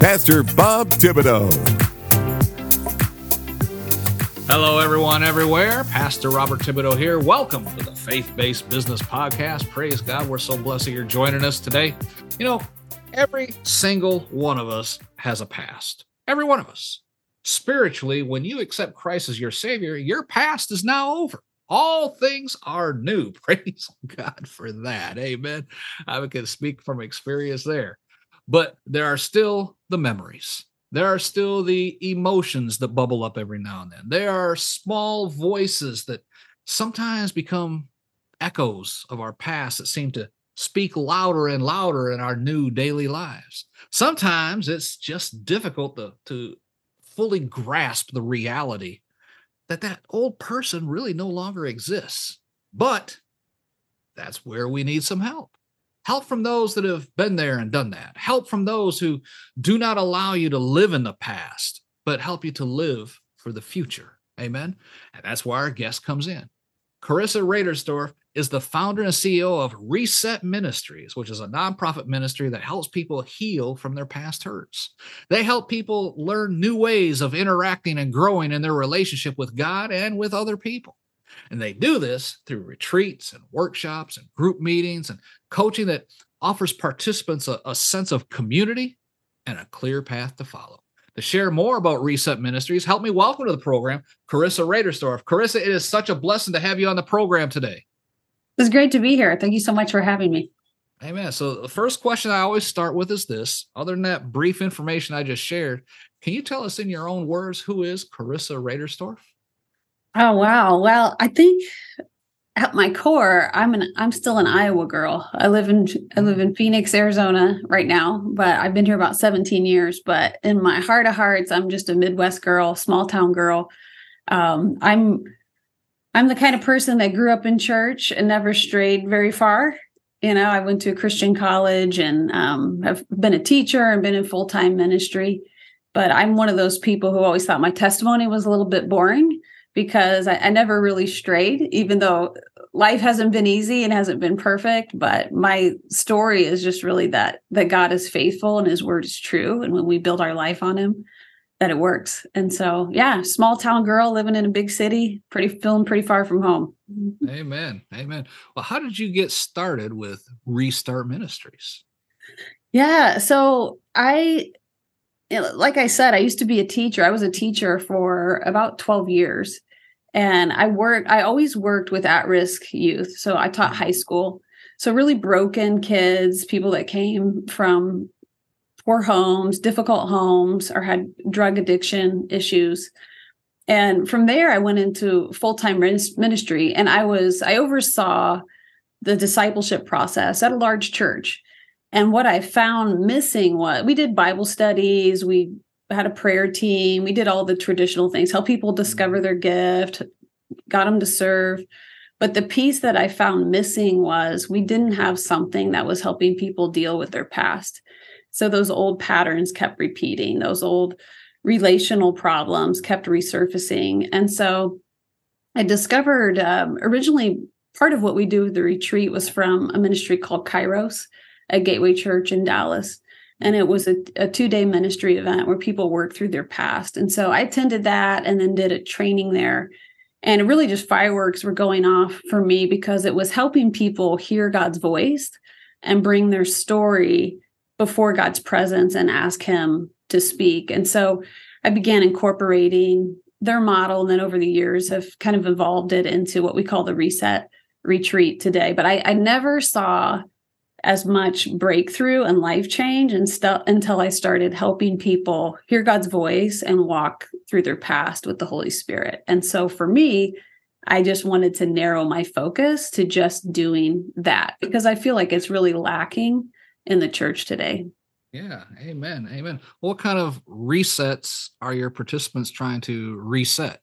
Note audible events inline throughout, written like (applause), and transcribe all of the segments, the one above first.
Pastor Bob Thibodeau. Hello, everyone, everywhere. Pastor Robert Thibodeau here. Welcome to the Faith Based Business Podcast. Praise God. We're so blessed that you're joining us today. You know, every single one of us has a past. Every one of us. Spiritually, when you accept Christ as your Savior, your past is now over. All things are new. (laughs) Praise God for that. Amen. I can speak from experience there. But there are still the memories. There are still the emotions that bubble up every now and then. There are small voices that sometimes become echoes of our past that seem to speak louder and louder in our new daily lives. Sometimes it's just difficult to, to fully grasp the reality that that old person really no longer exists. But that's where we need some help. Help from those that have been there and done that. Help from those who do not allow you to live in the past, but help you to live for the future. Amen. And that's why our guest comes in. Carissa Raderstorf is the founder and CEO of Reset Ministries, which is a nonprofit ministry that helps people heal from their past hurts. They help people learn new ways of interacting and growing in their relationship with God and with other people. And they do this through retreats and workshops and group meetings and coaching that offers participants a, a sense of community and a clear path to follow. To share more about Reset Ministries, help me welcome to the program Carissa Raderstorf. Carissa, it is such a blessing to have you on the program today. It's great to be here. Thank you so much for having me. Amen. So the first question I always start with is this. Other than that brief information I just shared, can you tell us in your own words who is Carissa Raderstorf? Oh wow. Well, I think at my core, I'm an I'm still an Iowa girl. I live in I live in Phoenix, Arizona right now, but I've been here about 17 years. But in my heart of hearts, I'm just a Midwest girl, small town girl. Um, I'm I'm the kind of person that grew up in church and never strayed very far. You know, I went to a Christian college and um, have been a teacher and been in full time ministry. But I'm one of those people who always thought my testimony was a little bit boring because I, I never really strayed, even though life hasn't been easy and hasn't been perfect. But my story is just really that that God is faithful and His word is true, and when we build our life on Him, that it works. And so, yeah, small town girl living in a big city, pretty feeling pretty far from home. Mm-hmm. Amen. Amen. Well, how did you get started with Restart Ministries? Yeah, so I like I said, I used to be a teacher. I was a teacher for about 12 years. And I worked, I always worked with at risk youth. So I taught high school. So really broken kids, people that came from poor homes, difficult homes, or had drug addiction issues. And from there, I went into full time ministry and I was, I oversaw the discipleship process at a large church. And what I found missing was we did Bible studies, we had a prayer team, we did all the traditional things, help people discover their gift, got them to serve. But the piece that I found missing was we didn't have something that was helping people deal with their past. So those old patterns kept repeating, those old relational problems kept resurfacing. And so I discovered um, originally part of what we do with the retreat was from a ministry called Kairos at Gateway Church in Dallas. And it was a, a two day ministry event where people worked through their past. And so I attended that and then did a training there. And really just fireworks were going off for me because it was helping people hear God's voice and bring their story before God's presence and ask Him to speak. And so I began incorporating their model, and then over the years have kind of evolved it into what we call the reset retreat today. But I, I never saw as much breakthrough and life change and stuff until I started helping people hear God's voice and walk through their past with the Holy Spirit. And so for me, I just wanted to narrow my focus to just doing that because I feel like it's really lacking in the church today. Yeah, amen. Amen. What kind of resets are your participants trying to reset?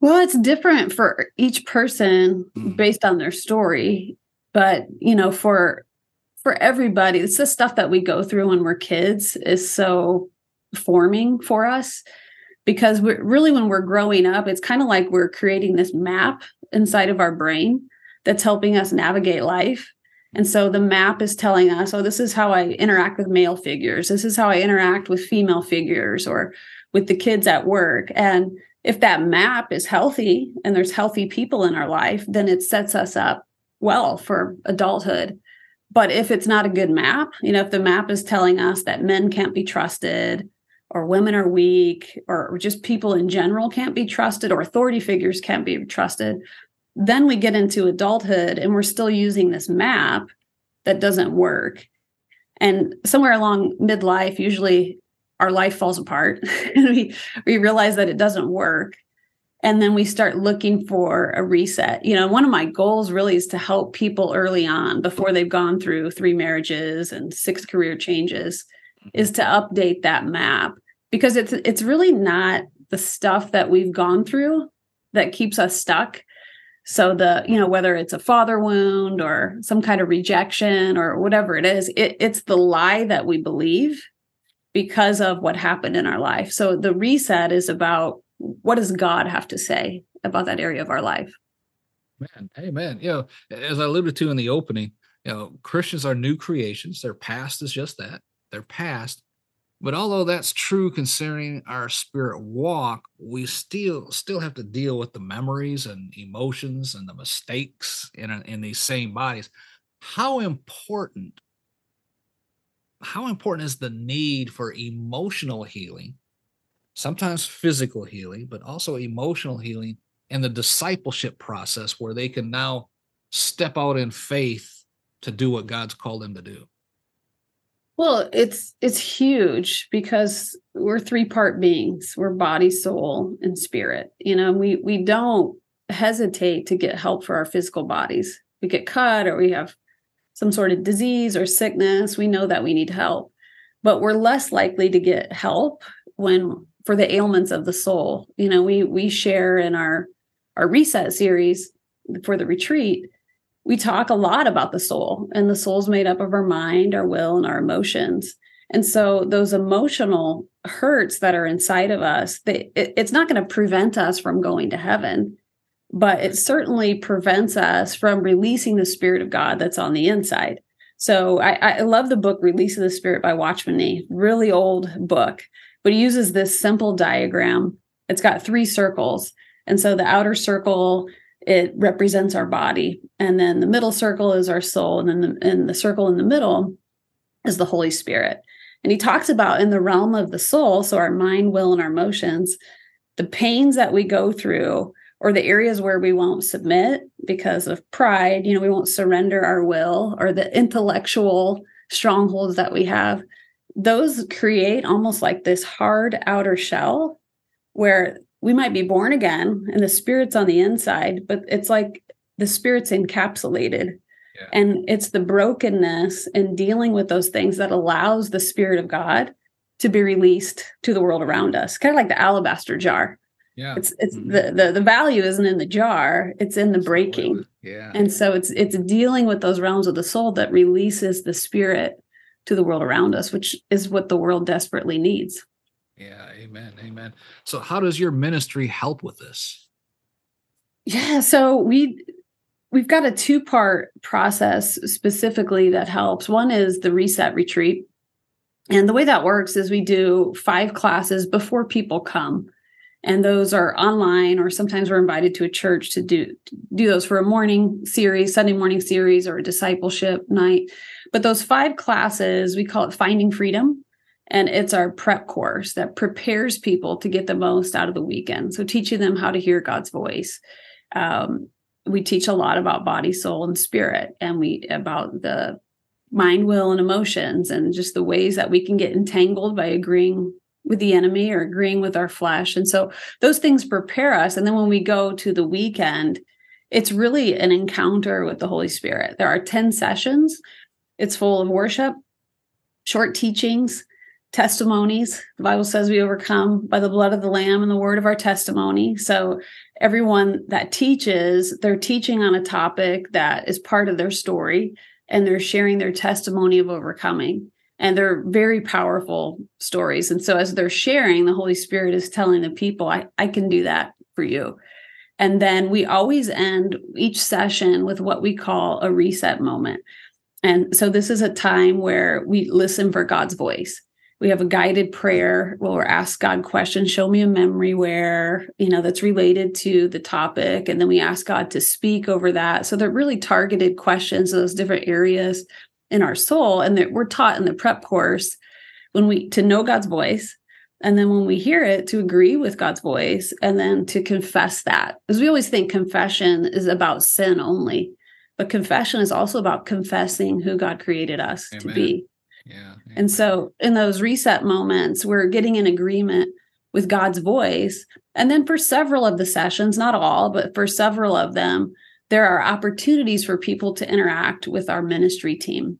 Well, it's different for each person mm. based on their story, but you know, for for everybody, it's the stuff that we go through when we're kids is so forming for us because we're really when we're growing up, it's kind of like we're creating this map inside of our brain that's helping us navigate life. And so the map is telling us, oh, this is how I interact with male figures. This is how I interact with female figures or with the kids at work. And if that map is healthy and there's healthy people in our life, then it sets us up well for adulthood. But if it's not a good map, you know, if the map is telling us that men can't be trusted or women are weak or just people in general can't be trusted or authority figures can't be trusted, then we get into adulthood and we're still using this map that doesn't work. And somewhere along midlife, usually our life falls apart (laughs) and we we realize that it doesn't work and then we start looking for a reset you know one of my goals really is to help people early on before they've gone through three marriages and six career changes mm-hmm. is to update that map because it's it's really not the stuff that we've gone through that keeps us stuck so the you know whether it's a father wound or some kind of rejection or whatever it is it, it's the lie that we believe because of what happened in our life. So the reset is about what does God have to say about that area of our life? Man, amen. You know, as I alluded to in the opening, you know, Christians are new creations. Their past is just that. Their past. But although that's true concerning our spirit walk, we still still have to deal with the memories and emotions and the mistakes in in these same bodies. How important how important is the need for emotional healing, sometimes physical healing, but also emotional healing and the discipleship process where they can now step out in faith to do what God's called them to do? Well, it's it's huge because we're three part beings. We're body, soul, and spirit. You know, we we don't hesitate to get help for our physical bodies. We get cut or we have some sort of disease or sickness, we know that we need help. But we're less likely to get help when for the ailments of the soul. You know, we we share in our our reset series for the retreat, we talk a lot about the soul, and the soul's made up of our mind, our will, and our emotions. And so those emotional hurts that are inside of us, they, it, it's not going to prevent us from going to heaven but it certainly prevents us from releasing the spirit of God that's on the inside. So I, I love the book Release of the Spirit by Watchman Nee, really old book, but he uses this simple diagram. It's got three circles. And so the outer circle, it represents our body. And then the middle circle is our soul. And then the, and the circle in the middle is the Holy Spirit. And he talks about in the realm of the soul, so our mind, will, and our emotions, the pains that we go through or the areas where we won't submit because of pride, you know, we won't surrender our will or the intellectual strongholds that we have, those create almost like this hard outer shell where we might be born again and the spirit's on the inside, but it's like the spirit's encapsulated. Yeah. And it's the brokenness and dealing with those things that allows the spirit of God to be released to the world around us, kind of like the alabaster jar yeah it's it's mm-hmm. the, the the value isn't in the jar it's in the breaking yeah and so it's it's dealing with those realms of the soul that releases the spirit to the world around us which is what the world desperately needs. Yeah amen amen. So how does your ministry help with this? Yeah so we we've got a two part process specifically that helps. One is the reset retreat. And the way that works is we do five classes before people come. And those are online or sometimes we're invited to a church to do do those for a morning series sunday morning series or a discipleship night but those five classes we call it finding freedom and it's our prep course that prepares people to get the most out of the weekend so teaching them how to hear god's voice um, we teach a lot about body soul and spirit and we about the mind will and emotions and just the ways that we can get entangled by agreeing with the enemy or agreeing with our flesh. And so those things prepare us. And then when we go to the weekend, it's really an encounter with the Holy Spirit. There are 10 sessions, it's full of worship. short teachings, testimonies. The Bible says we overcome by the blood of the Lamb and the word of our testimony. So everyone that teaches, they're teaching on a topic that is part of their story and they're sharing their testimony of overcoming. And they're very powerful stories. And so as they're sharing, the Holy Spirit is telling the people, I, I can do that for you. And then we always end each session with what we call a reset moment. And so this is a time where we listen for God's voice. We have a guided prayer where we're asked God questions, show me a memory where, you know, that's related to the topic. And then we ask God to speak over that. So they're really targeted questions, those different areas in our soul. And that we're taught in the prep course when we to know God's voice. And then when we hear it, to agree with God's voice and then to confess that. Because we always think confession is about sin only. But confession is also about confessing who God created us Amen. to be. Yeah. And so in those reset moments, we're getting in agreement with God's voice. And then for several of the sessions, not all, but for several of them, there are opportunities for people to interact with our ministry team.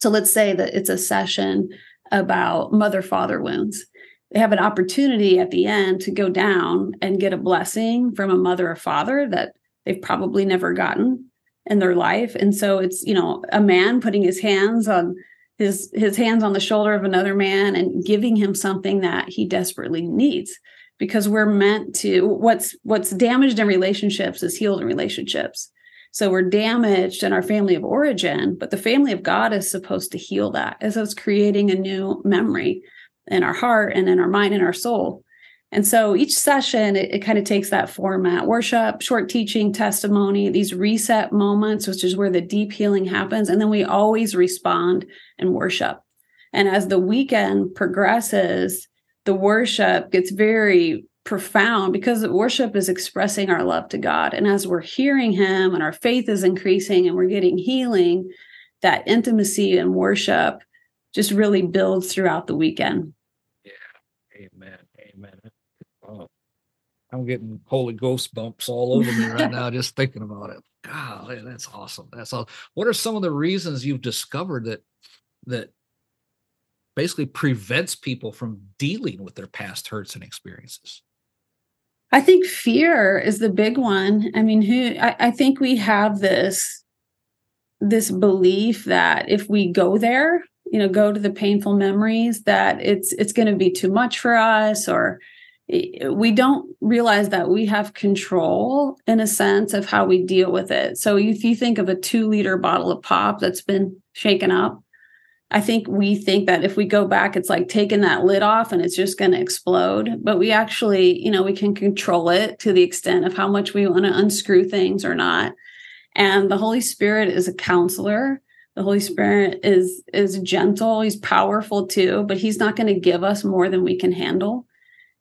So let's say that it's a session about mother father wounds. They have an opportunity at the end to go down and get a blessing from a mother or father that they've probably never gotten in their life. And so it's, you know, a man putting his hands on his his hands on the shoulder of another man and giving him something that he desperately needs. Because we're meant to what's what's damaged in relationships is healed in relationships. So we're damaged in our family of origin but the family of god is supposed to heal that. As it's creating a new memory in our heart and in our mind and our soul and so each session, it, it kind of takes that format worship, short teaching, testimony, these reset moments, which is where the deep healing happens. And then we always respond and worship. And as the weekend progresses, the worship gets very profound because worship is expressing our love to God. And as we're hearing Him and our faith is increasing and we're getting healing, that intimacy and worship just really builds throughout the weekend. Yeah. Amen. Amen. I'm getting Holy Ghost bumps all over me right now just thinking about it. God, that's awesome. That's all. What are some of the reasons you've discovered that that basically prevents people from dealing with their past hurts and experiences? I think fear is the big one. I mean, who I, I think we have this this belief that if we go there, you know, go to the painful memories, that it's it's going to be too much for us or we don't realize that we have control in a sense of how we deal with it. So if you think of a two liter bottle of pop that's been shaken up, I think we think that if we go back, it's like taking that lid off and it's just going to explode. But we actually, you know, we can control it to the extent of how much we want to unscrew things or not. And the Holy Spirit is a counselor. The Holy Spirit is is gentle. He's powerful too, but he's not going to give us more than we can handle.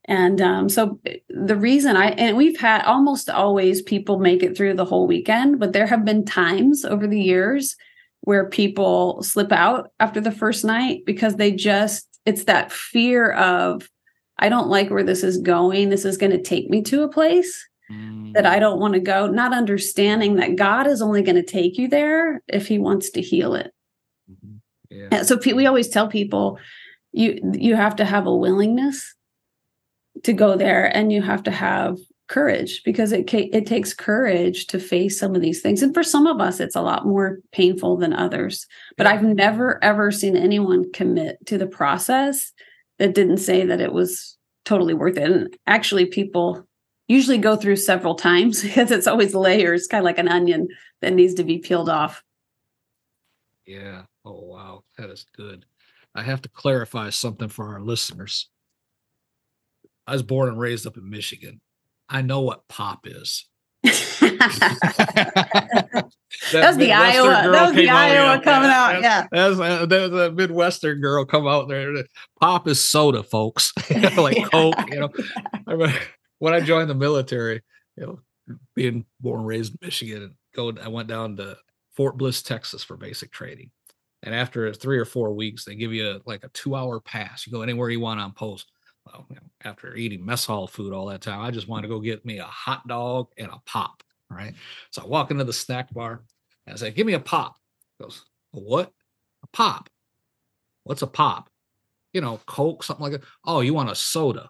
And um, so the reason I, and we've had almost always people make it through the whole weekend, but there have been times over the years where people slip out after the first night because they just, it's that fear of, I don't like where this is going. This is going to take me to a place mm. that I don't want to go, not understanding that God is only going to take you there if he wants to heal it. Mm-hmm. Yeah. So we always tell people you you have to have a willingness to go there and you have to have courage because it it takes courage to face some of these things. And for some of us it's a lot more painful than others. But i've never ever seen anyone commit to the process that didn't say that it was totally worth it. And actually people usually go through several times (laughs) because it's always layers kind of like an onion that needs to be peeled off. Yeah. Oh wow. That is good. I have to clarify something for our listeners I was born and raised up in Michigan. I know what pop is. (laughs) that, that was the Iowa. That was the Iowa out, coming yeah, out. Yeah, that was, uh, that was a Midwestern girl come out there. Pop is soda, folks. (laughs) like (laughs) yeah. Coke. You know, I when I joined the military, you know, being born and raised in Michigan, and going, I went down to Fort Bliss, Texas, for basic training. And after three or four weeks, they give you a, like a two-hour pass. You go anywhere you want on post well, after eating mess hall food all that time, I just wanted to go get me a hot dog and a pop. Right. So I walk into the snack bar and I say, Give me a pop. He goes, a what? A pop. what's a pop? You know, Coke, something like that. Oh, you want a soda?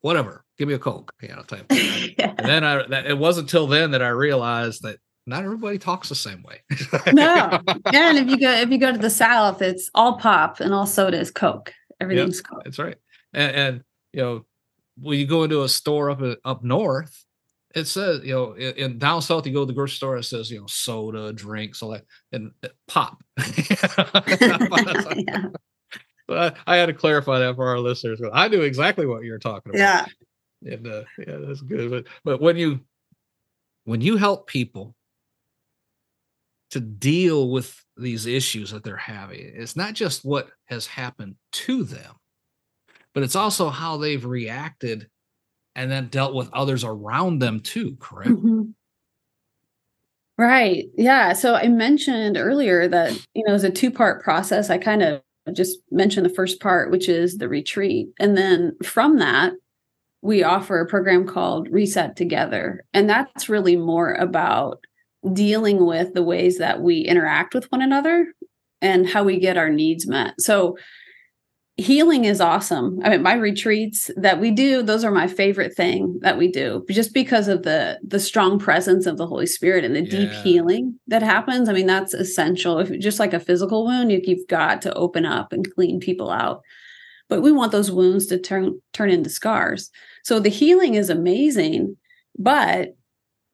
Whatever. Give me a Coke. Yeah, I'll tell you. yeah. And then I, that, it wasn't until then that I realized that not everybody talks the same way. no. (laughs) And if you go, if you go to the South, it's all pop and all soda is Coke. Everything's yep, Coke. That's right. And, and, you know, when you go into a store up, up north, it says, you know, in, down south, you go to the grocery store, it says, you know, soda, drinks, all that, and uh, pop. yeah. (laughs) (laughs) But I, I, had to clarify that for our listeners. I knew exactly what you were talking about. Yeah. And uh, yeah, that's good. But but when you when you help people to deal with these issues that they're having, it's not just what has happened to them, but it's also how they've reacted and then dealt with others around them too, correct? Mm-hmm. Right. Yeah. So I mentioned earlier that, you know, it's a two part process. I kind of just mentioned the first part, which is the retreat. And then from that, we offer a program called Reset Together. And that's really more about dealing with the ways that we interact with one another and how we get our needs met. So healing is awesome. I mean, my retreats that we do, those are my favorite thing that we do, just because of the the strong presence of the Holy Spirit and the yeah. deep healing that happens. I mean, that's essential. If just like a physical wound, you, you've got to open up and clean people out. But we want those wounds to turn turn into scars. So the healing is amazing, but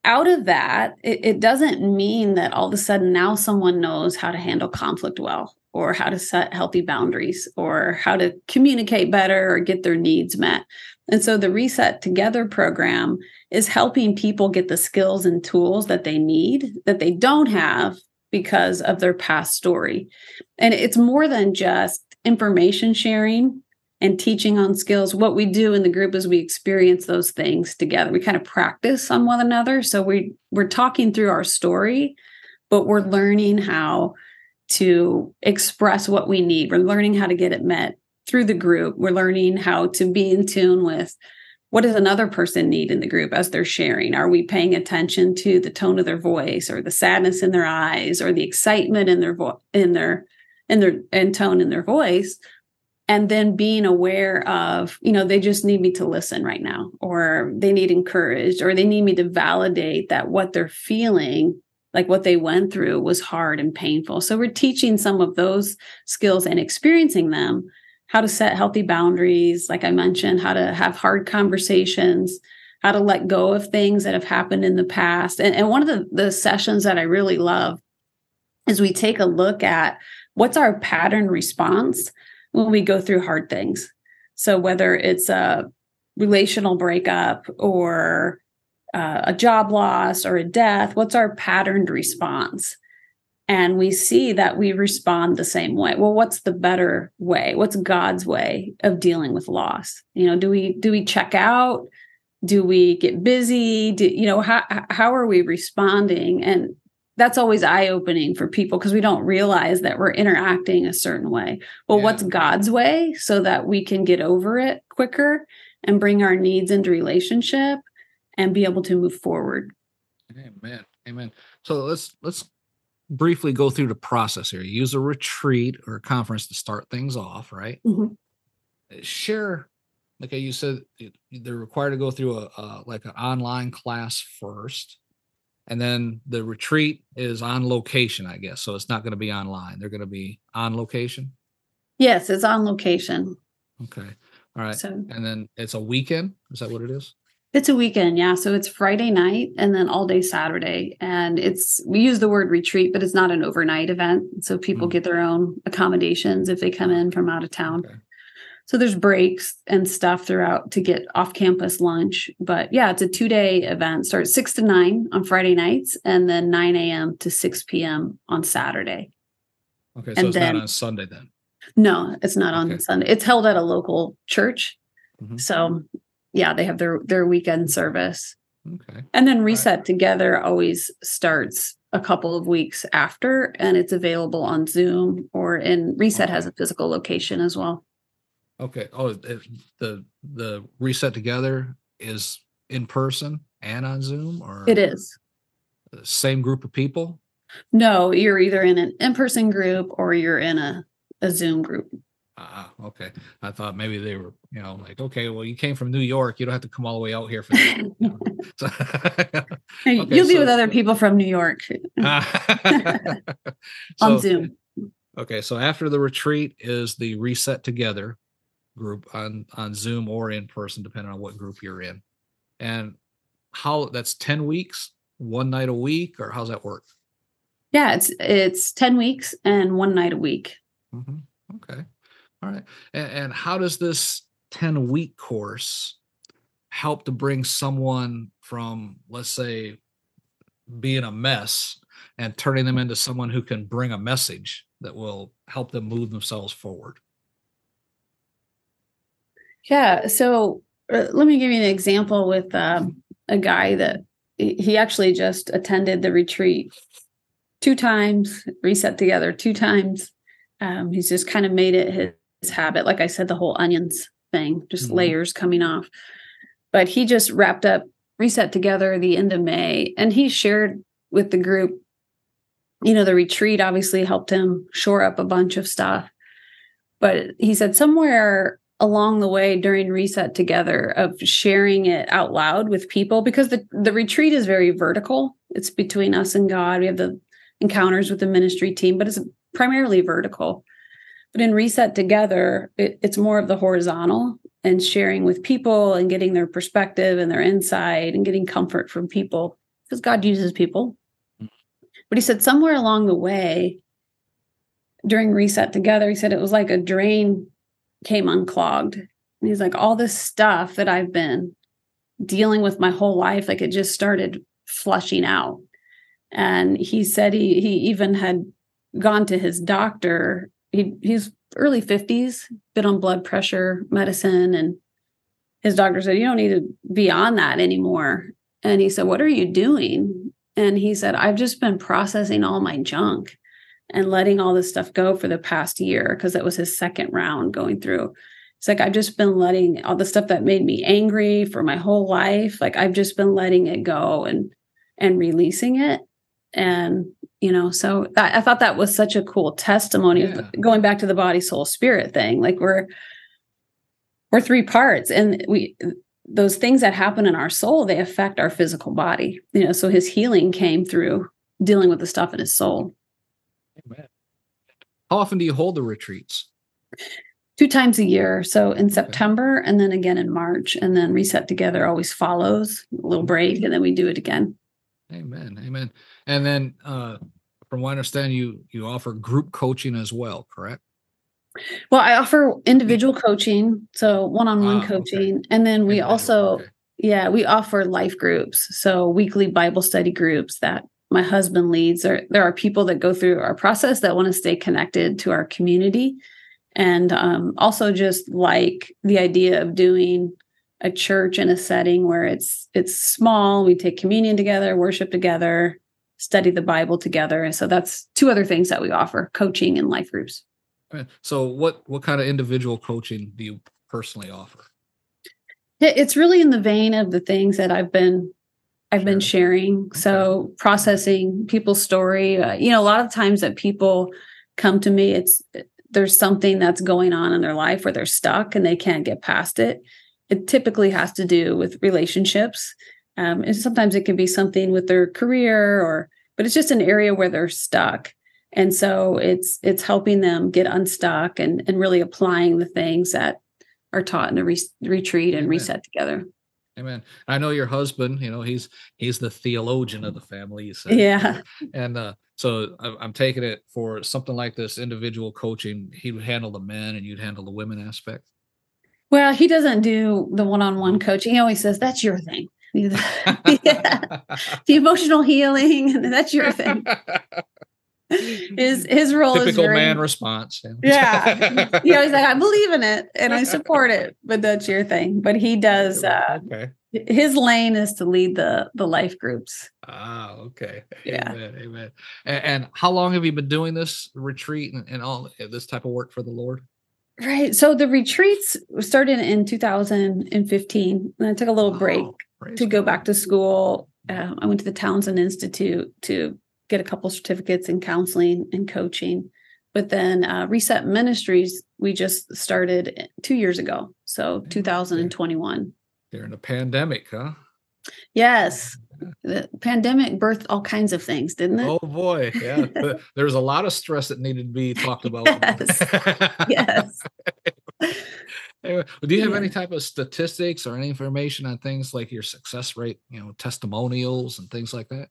out of that, it, it doesn't mean that all of a sudden now someone knows how to handle conflict well or how to set healthy boundaries or how to communicate better or get their needs met. And so the Reset Together program is helping people get the skills and tools that they need that they don't have because of their past story. And it's more than just information sharing and teaching on skills. What we do in the group is we experience those things together. We kind of practice on one another. So we we're talking through our story, but we're learning how to express what we need. We're learning how to get it met through the group. We're learning how to be in tune with what does another person need in the group as they're sharing? Are we paying attention to the tone of their voice or the sadness in their eyes or the excitement in their in their in their and tone in their voice? And then being aware of, you know, they just need me to listen right now, or they need encouraged, or they need me to validate that what they're feeling like what they went through was hard and painful. So we're teaching some of those skills and experiencing them, how to set healthy boundaries, like I mentioned, how to have hard conversations, how to let go of things that have happened in the past. And, and one of the, the sessions that I really love is we take a look at what's our pattern response when we go through hard things. So whether it's a relational breakup or uh, a job loss or a death, what's our patterned response? And we see that we respond the same way. Well, what's the better way? What's God's way of dealing with loss? You know, do we do we check out? Do we get busy? Do, you know, how how are we responding? And that's always eye opening for people because we don't realize that we're interacting a certain way. Well, yeah. what's God's way so that we can get over it quicker and bring our needs into relationship and be able to move forward. Amen. Amen. So let's let's briefly go through the process here. Use a retreat or a conference to start things off, right? Mm-hmm. Share, like you said, they're required to go through a, a like an online class first, and then the retreat is on location, I guess. So it's not going to be online. They're going to be on location. Yes, it's on location. Okay. All right. So, and then it's a weekend. Is that what it is? It's a weekend, yeah. So it's Friday night and then all day Saturday. And it's, we use the word retreat, but it's not an overnight event. So people mm. get their own accommodations if they come in from out of town. Okay. So there's breaks and stuff throughout to get off campus lunch. But yeah, it's a two day event. Starts six to nine on Friday nights and then 9 a.m. to 6 p.m. on Saturday. Okay. So and it's then, not on Sunday then? No, it's not on okay. Sunday. It's held at a local church. Mm-hmm. So yeah, they have their their weekend service. Okay. And then Reset right. Together always starts a couple of weeks after, and it's available on Zoom or in Reset okay. has a physical location as well. Okay. Oh, the the Reset Together is in person and on Zoom, or it is same group of people. No, you're either in an in person group or you're in a a Zoom group. Ah, okay. I thought maybe they were, you know, like, okay, well, you came from New York. You don't have to come all the way out here for that. (laughs) You know? so, (laughs) okay, You'll be so- with other people from New York (laughs) on So- Zoom. Okay, so after the retreat is the reset together group on on Zoom or in person, depending on what group you're in. And how that's 10 weeks, one night a week, or how's that work? Yeah, it's it's 10 weeks and one night a week. hmm Okay. All right. And, and how does this 10 week course help to bring someone from, let's say, being a mess and turning them into someone who can bring a message that will help them move themselves forward? Yeah. So uh, let me give you an example with um, a guy that he actually just attended the retreat two times, reset together two times. Um, he's just kind of made it his habit. Like I said, the whole onions thing, just Mhm. layers coming off. But he just wrapped up reset together the end of May and he shared with the group, you know, the retreat obviously helped him shore up a bunch of stuff. But he said somewhere along the way during reset together of sharing it out loud with people because the the retreat is very vertical it's between us and god we have the encounters with the ministry team but it's primarily vertical but in reset together it, it's more of the horizontal and sharing with people and getting their perspective and their insight and getting comfort from people because god uses people hmm. but he said somewhere along the way during reset together he said it was like a drain came unclogged. And he's like, all this stuff that I've been dealing with my whole life, like it just started flushing out. And he said he he even had gone to his doctor. He he's early 50s, been on blood pressure medicine, and his doctor said, You don't need to be on that anymore. And he said, What are you doing? And he said, I've just been processing all my junk and letting all this stuff go for the past year because it was his second round going through. It's like I've just been letting all the stuff that made me angry for my whole life, like I've just been letting it go and and releasing it. And you know, so I, I thought that was such a cool testimony Yeah. going back to the body, soul, spirit thing. Like we're we're three parts, and we those things that happen in our soul they affect our physical body. You know, so his healing came through dealing with the stuff in his soul. Amen. How often do you hold the retreats? two times a year. So in September and then again in March, and then reset together always follows a little mm-hmm. break, and then we do it again. Amen. Amen. And then uh from what I understand, you you offer group coaching as well, correct? Well, I offer individual coaching, so one-on-one Ah, okay. coaching, and then we Individual, also okay. yeah we offer life groups, so weekly Bible study groups that my husband leads. There there are people that go through our process that want to stay connected to our community, and um, also just like the idea of doing a church in a setting where it's it's small. We take communion together, worship together, study the Bible together. And so that's two other things that we offer: coaching and life groups. So what what kind of individual coaching do you personally offer? It's really in the vein of the things that I've been I've been sharing. So processing people's story. Uh, you know, a lot of times that people come to me, it's there's something that's going on in their life where they're stuck and they can't get past it. It typically has to do with relationships. Um, and sometimes it can be something with their career or but it's just an area where they're stuck. And so it's it's helping them get unstuck and and really applying the things that are taught in a re- retreat and Amen. reset together. Amen. I know your husband, you know, he's he's the theologian of the family, said. Yeah. And uh so I'm taking it for something like this individual coaching, he would handle the men and you'd handle the women aspect. Well, he doesn't do the one-on-one coaching. He always says that's your thing. (laughs) yeah. The emotional healing, and that's your (laughs) thing. His his role is Typical very, man response. Yeah. (laughs) He always like, I believe in it and I support it, but that's your thing. But he does uh okay. his lane is to lead the the life groups. Ah, okay. Yeah. Amen. Amen. And, and how long have you been doing this retreat and, and all this type of work for the Lord? Right. So the retreats started in 2015. And I took a little break To go back to school. Um, I went to the Townsend Institute to get a couple certificates in counseling and coaching. but then uh, Reset Ministries, we just started two years ago. So 2021. During the pandemic, huh? Yes. The pandemic birthed all kinds of things, didn't it? Oh boy, yeah. (laughs) there was a lot of stress that needed to be talked about. yes. (laughs) yes. (laughs) Anyway, do you have yeah. any type of statistics or any information on things like your success rate, you know, testimonials and things like that?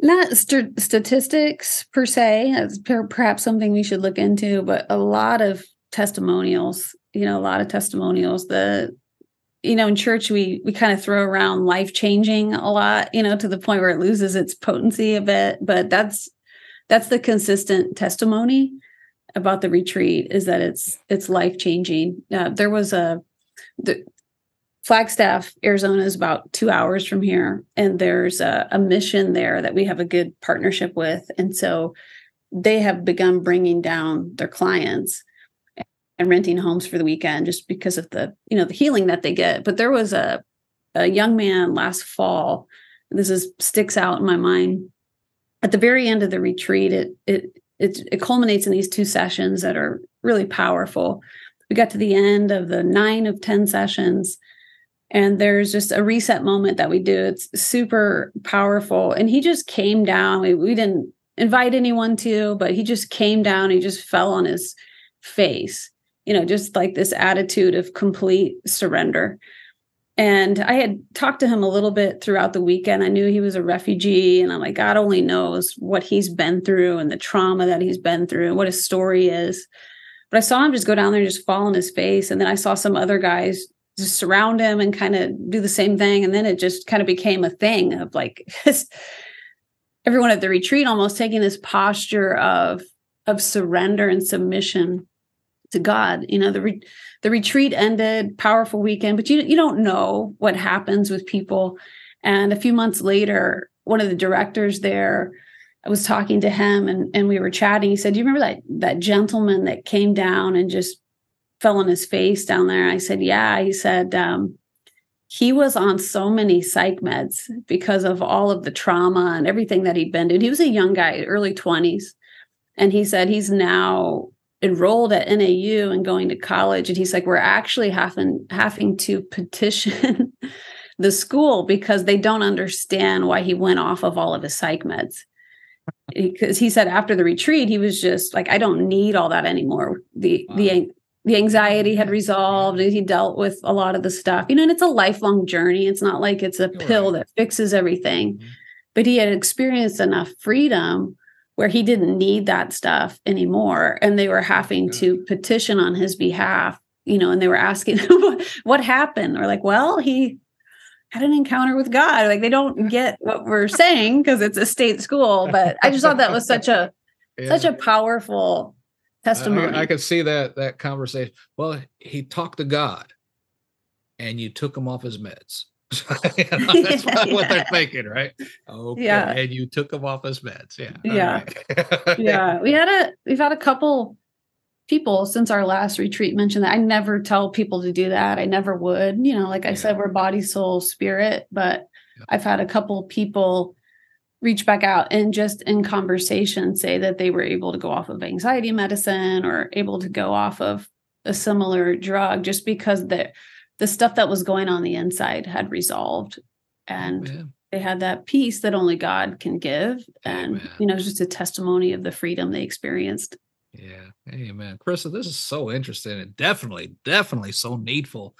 Not st- statistics per se, as per- perhaps something we should look into, but a lot of testimonials. You know, a lot of testimonials. The you know in church we we kind of throw around life changing a lot you know to the point where it loses its potency a bit but that's that's the consistent testimony about the retreat is that it's it's life changing uh, there was a the flagstaff arizona is about two hours from here and there's a, a mission there that we have a good partnership with. And so they have begun bringing down their clients and renting homes for the weekend just because of the you know the healing that they get. But there was a a young man last fall this is sticks out in my mind. At the very end of the retreat it it it, it culminates in these two sessions that are really powerful. We got to the end of the nine of ten sessions and there's just a reset moment that we do. It's super powerful. And he just came down. We, we didn't invite anyone to but he just came down. He just fell on his face you know, just like this attitude of complete surrender. And I had talked to him a little bit throughout the weekend. I knew he was a refugee, and I'm like, God only knows what he's been through and the trauma that he's been through and what his story is. But I saw him just go down there and just fall on his face. And then I saw some other guys just surround him and kind of do the same thing. And then it just kind of became a thing of like (laughs) everyone at the retreat almost taking this posture of of surrender and submission to God. You know, the re- the retreat ended, powerful weekend, but you you don't know what happens with people. And a few months later, one of the directors there, I was talking to him and and we were chatting. He said, "Do you remember that that gentleman that came down and just fell on his face down there?" I said, "Yeah." He said, um, he was on so many psych meds because of all of the trauma and everything that he'd been through. He was a young guy, early 20s. And he said he's now enrolled at NAU and going to college. And he's like, we're actually having having to petition (laughs) the school because they don't understand why he went off of all of his psych meds. Because he said after the retreat, he was just like, I don't need all that anymore. The wow. the the anxiety had resolved. and He dealt with a lot of the stuff, you know, and it's a lifelong journey. It's not like it's a pill that fixes everything. Mm-hmm. But he had experienced enough freedom where he didn't need that stuff anymore. And they were having to petition on his behalf you know and they were asking (laughs) what happened. Or like well he had an encounter with god. Like they don't (laughs) get what we're saying because it's a state school but i just thought that was such a (laughs) yeah. such a powerful testimony I, I could see that that conversation. Well he talked to god and you took him off his meds you know, that's (laughs) yeah. what they're thinking, right? Okay. Yeah. And you took them off his meds. Yeah. Yeah. Right. (laughs) yeah. We had a we've had a couple people since our last retreat mention that I never tell people to do that. I never would. You know, like I yeah. said, we're body, soul, spirit, but yeah. I've had a couple people reach back out and just in conversation say that they were able to go off of anxiety medicine or able to go off of a similar drug just because that the stuff that was going on the inside had resolved. And Amen. they had that peace that only god can give. And Amen. you know just a testimony of the freedom they experienced. Yeah. Amen. Krista this is so interesting and definitely definitely so needful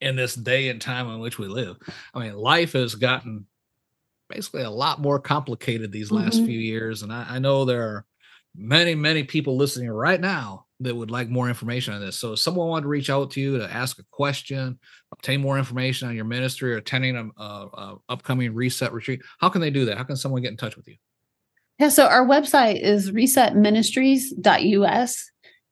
in this day and time in which we live. I mean life has gotten basically a lot more complicated these last mm-hmm. few years. And I, I know there are many many people listening right now that would like more information on this. So if someone wanted to reach out to you to ask a question, obtain more information on your ministry or attending an upcoming reset retreat, how can they do that? How can someone get in touch with you? Yeah, so our website is resetministries.us.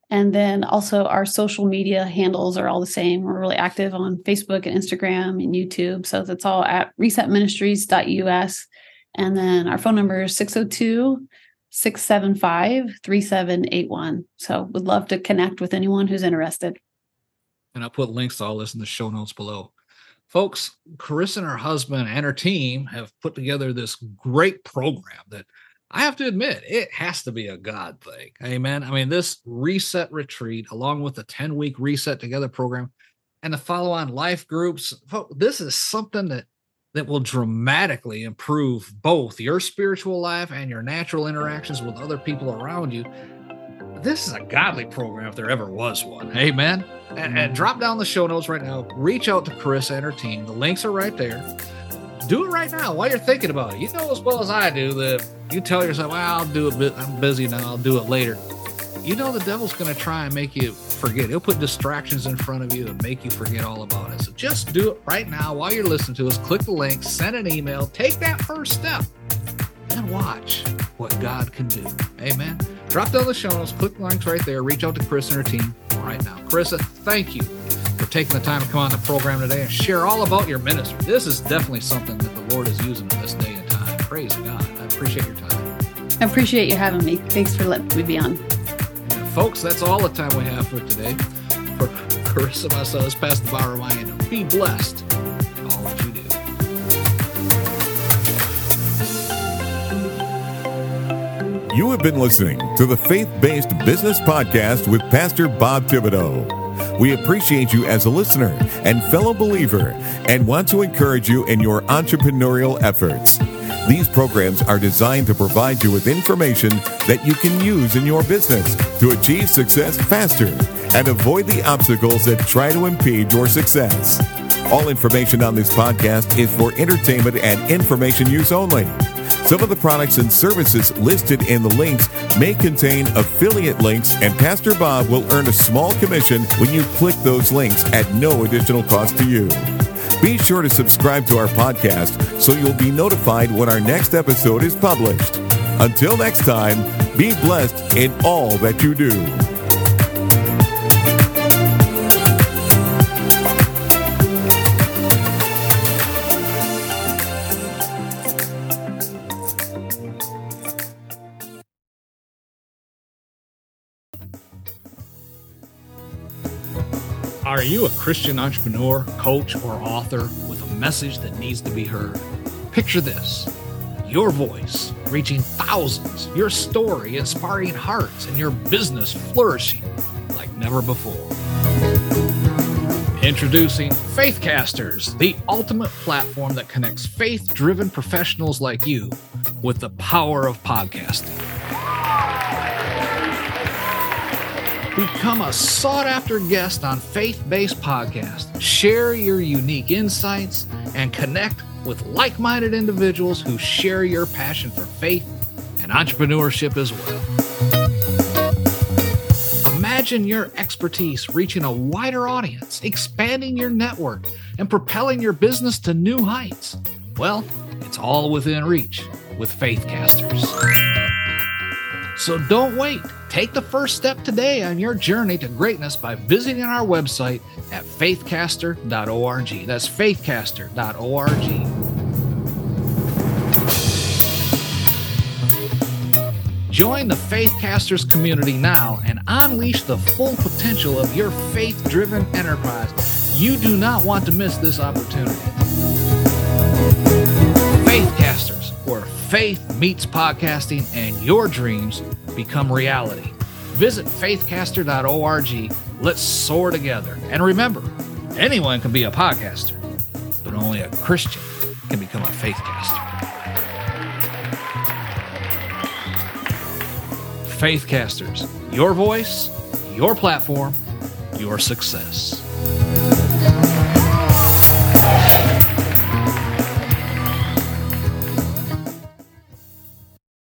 And then also our social media handles are all the same. We're really active on Facebook and Instagram and YouTube. So that's all at resetministries.us. And then our phone number is 602 675 3781. So would love to connect with anyone who's interested. And I'll put links to all this in the show notes below. Folks, Carissa and her husband and her team have put together this great program that I have to admit, it has to be a God thing. Amen. I mean, this reset retreat, along with the 10 week reset together program and the follow on life groups, this is something that that will dramatically improve both your spiritual life and your natural interactions with other people around you. This is a godly program if there ever was one. Amen. And, and mm-hmm. drop down the show notes right now. Reach out to Chris and her team. The links are right there do it right now while you're thinking about it. You know as well as I do that you tell yourself, well, I'll do it, I'm busy now, I'll do it later. You know the devil's going to try and make you forget. He'll put distractions in front of you and make you forget all about it. So just do it right now while you're listening to us. Click the link, send an email, take that first step, and watch what God can do. Amen. Drop down the show notes, click the links right there, reach out to Chris and her team right now. Carissa, thank you for taking the time to come on the program today and share all about your ministry. This is definitely something that the Lord is using in this day and time. Praise God. I appreciate your time. I appreciate you having me. Thanks for letting me be on. Folks, that's all the time we have for today. For Carissa myself, this Pastor Bob reminder, be blessed all you do. You have been listening to the Faith Based Business Podcast with Pastor Bob Thibodeau. We appreciate you as a listener and fellow believer and want to encourage you in your entrepreneurial efforts. These programs are designed to provide you with information that you can use in your business to achieve success faster and avoid the obstacles that try to impede your success. All information on this podcast is for entertainment and information use only. Some of the products and services listed in the links may contain affiliate links, and Pastor Bob will earn a small commission when you click those links at no additional cost to you. Be sure to subscribe to our podcast so you'll be notified when our next episode is published. Until next time, be blessed in all that you do. Are you a Christian entrepreneur, coach, or author with a message that needs to be heard? Picture this your voice reaching thousands, your story inspiring hearts, and your business flourishing like never before. Introducing Faithcasters, the ultimate platform that connects faith driven professionals like you with the power of podcasting. Become a sought after guest on Faith Based Podcast. Share your unique insights and connect with like minded individuals who share your passion for faith and entrepreneurship as well. Imagine your expertise reaching a wider audience, expanding your network, and propelling your business to new heights. Well, it's all within reach with Faithcasters. So don't wait. Take the first step today on your journey to greatness by visiting our website at faithcaster.org. That's faithcaster.org. Join the Faithcasters community now and unleash the full potential of your faith driven enterprise. You do not want to miss this opportunity. Faithcasters, where faith meets podcasting and your dreams become reality. Visit faithcaster.org. Let's soar together. And remember, anyone can be a podcaster, but only a Christian can become a faithcaster. Faithcasters, your voice, your platform, your success.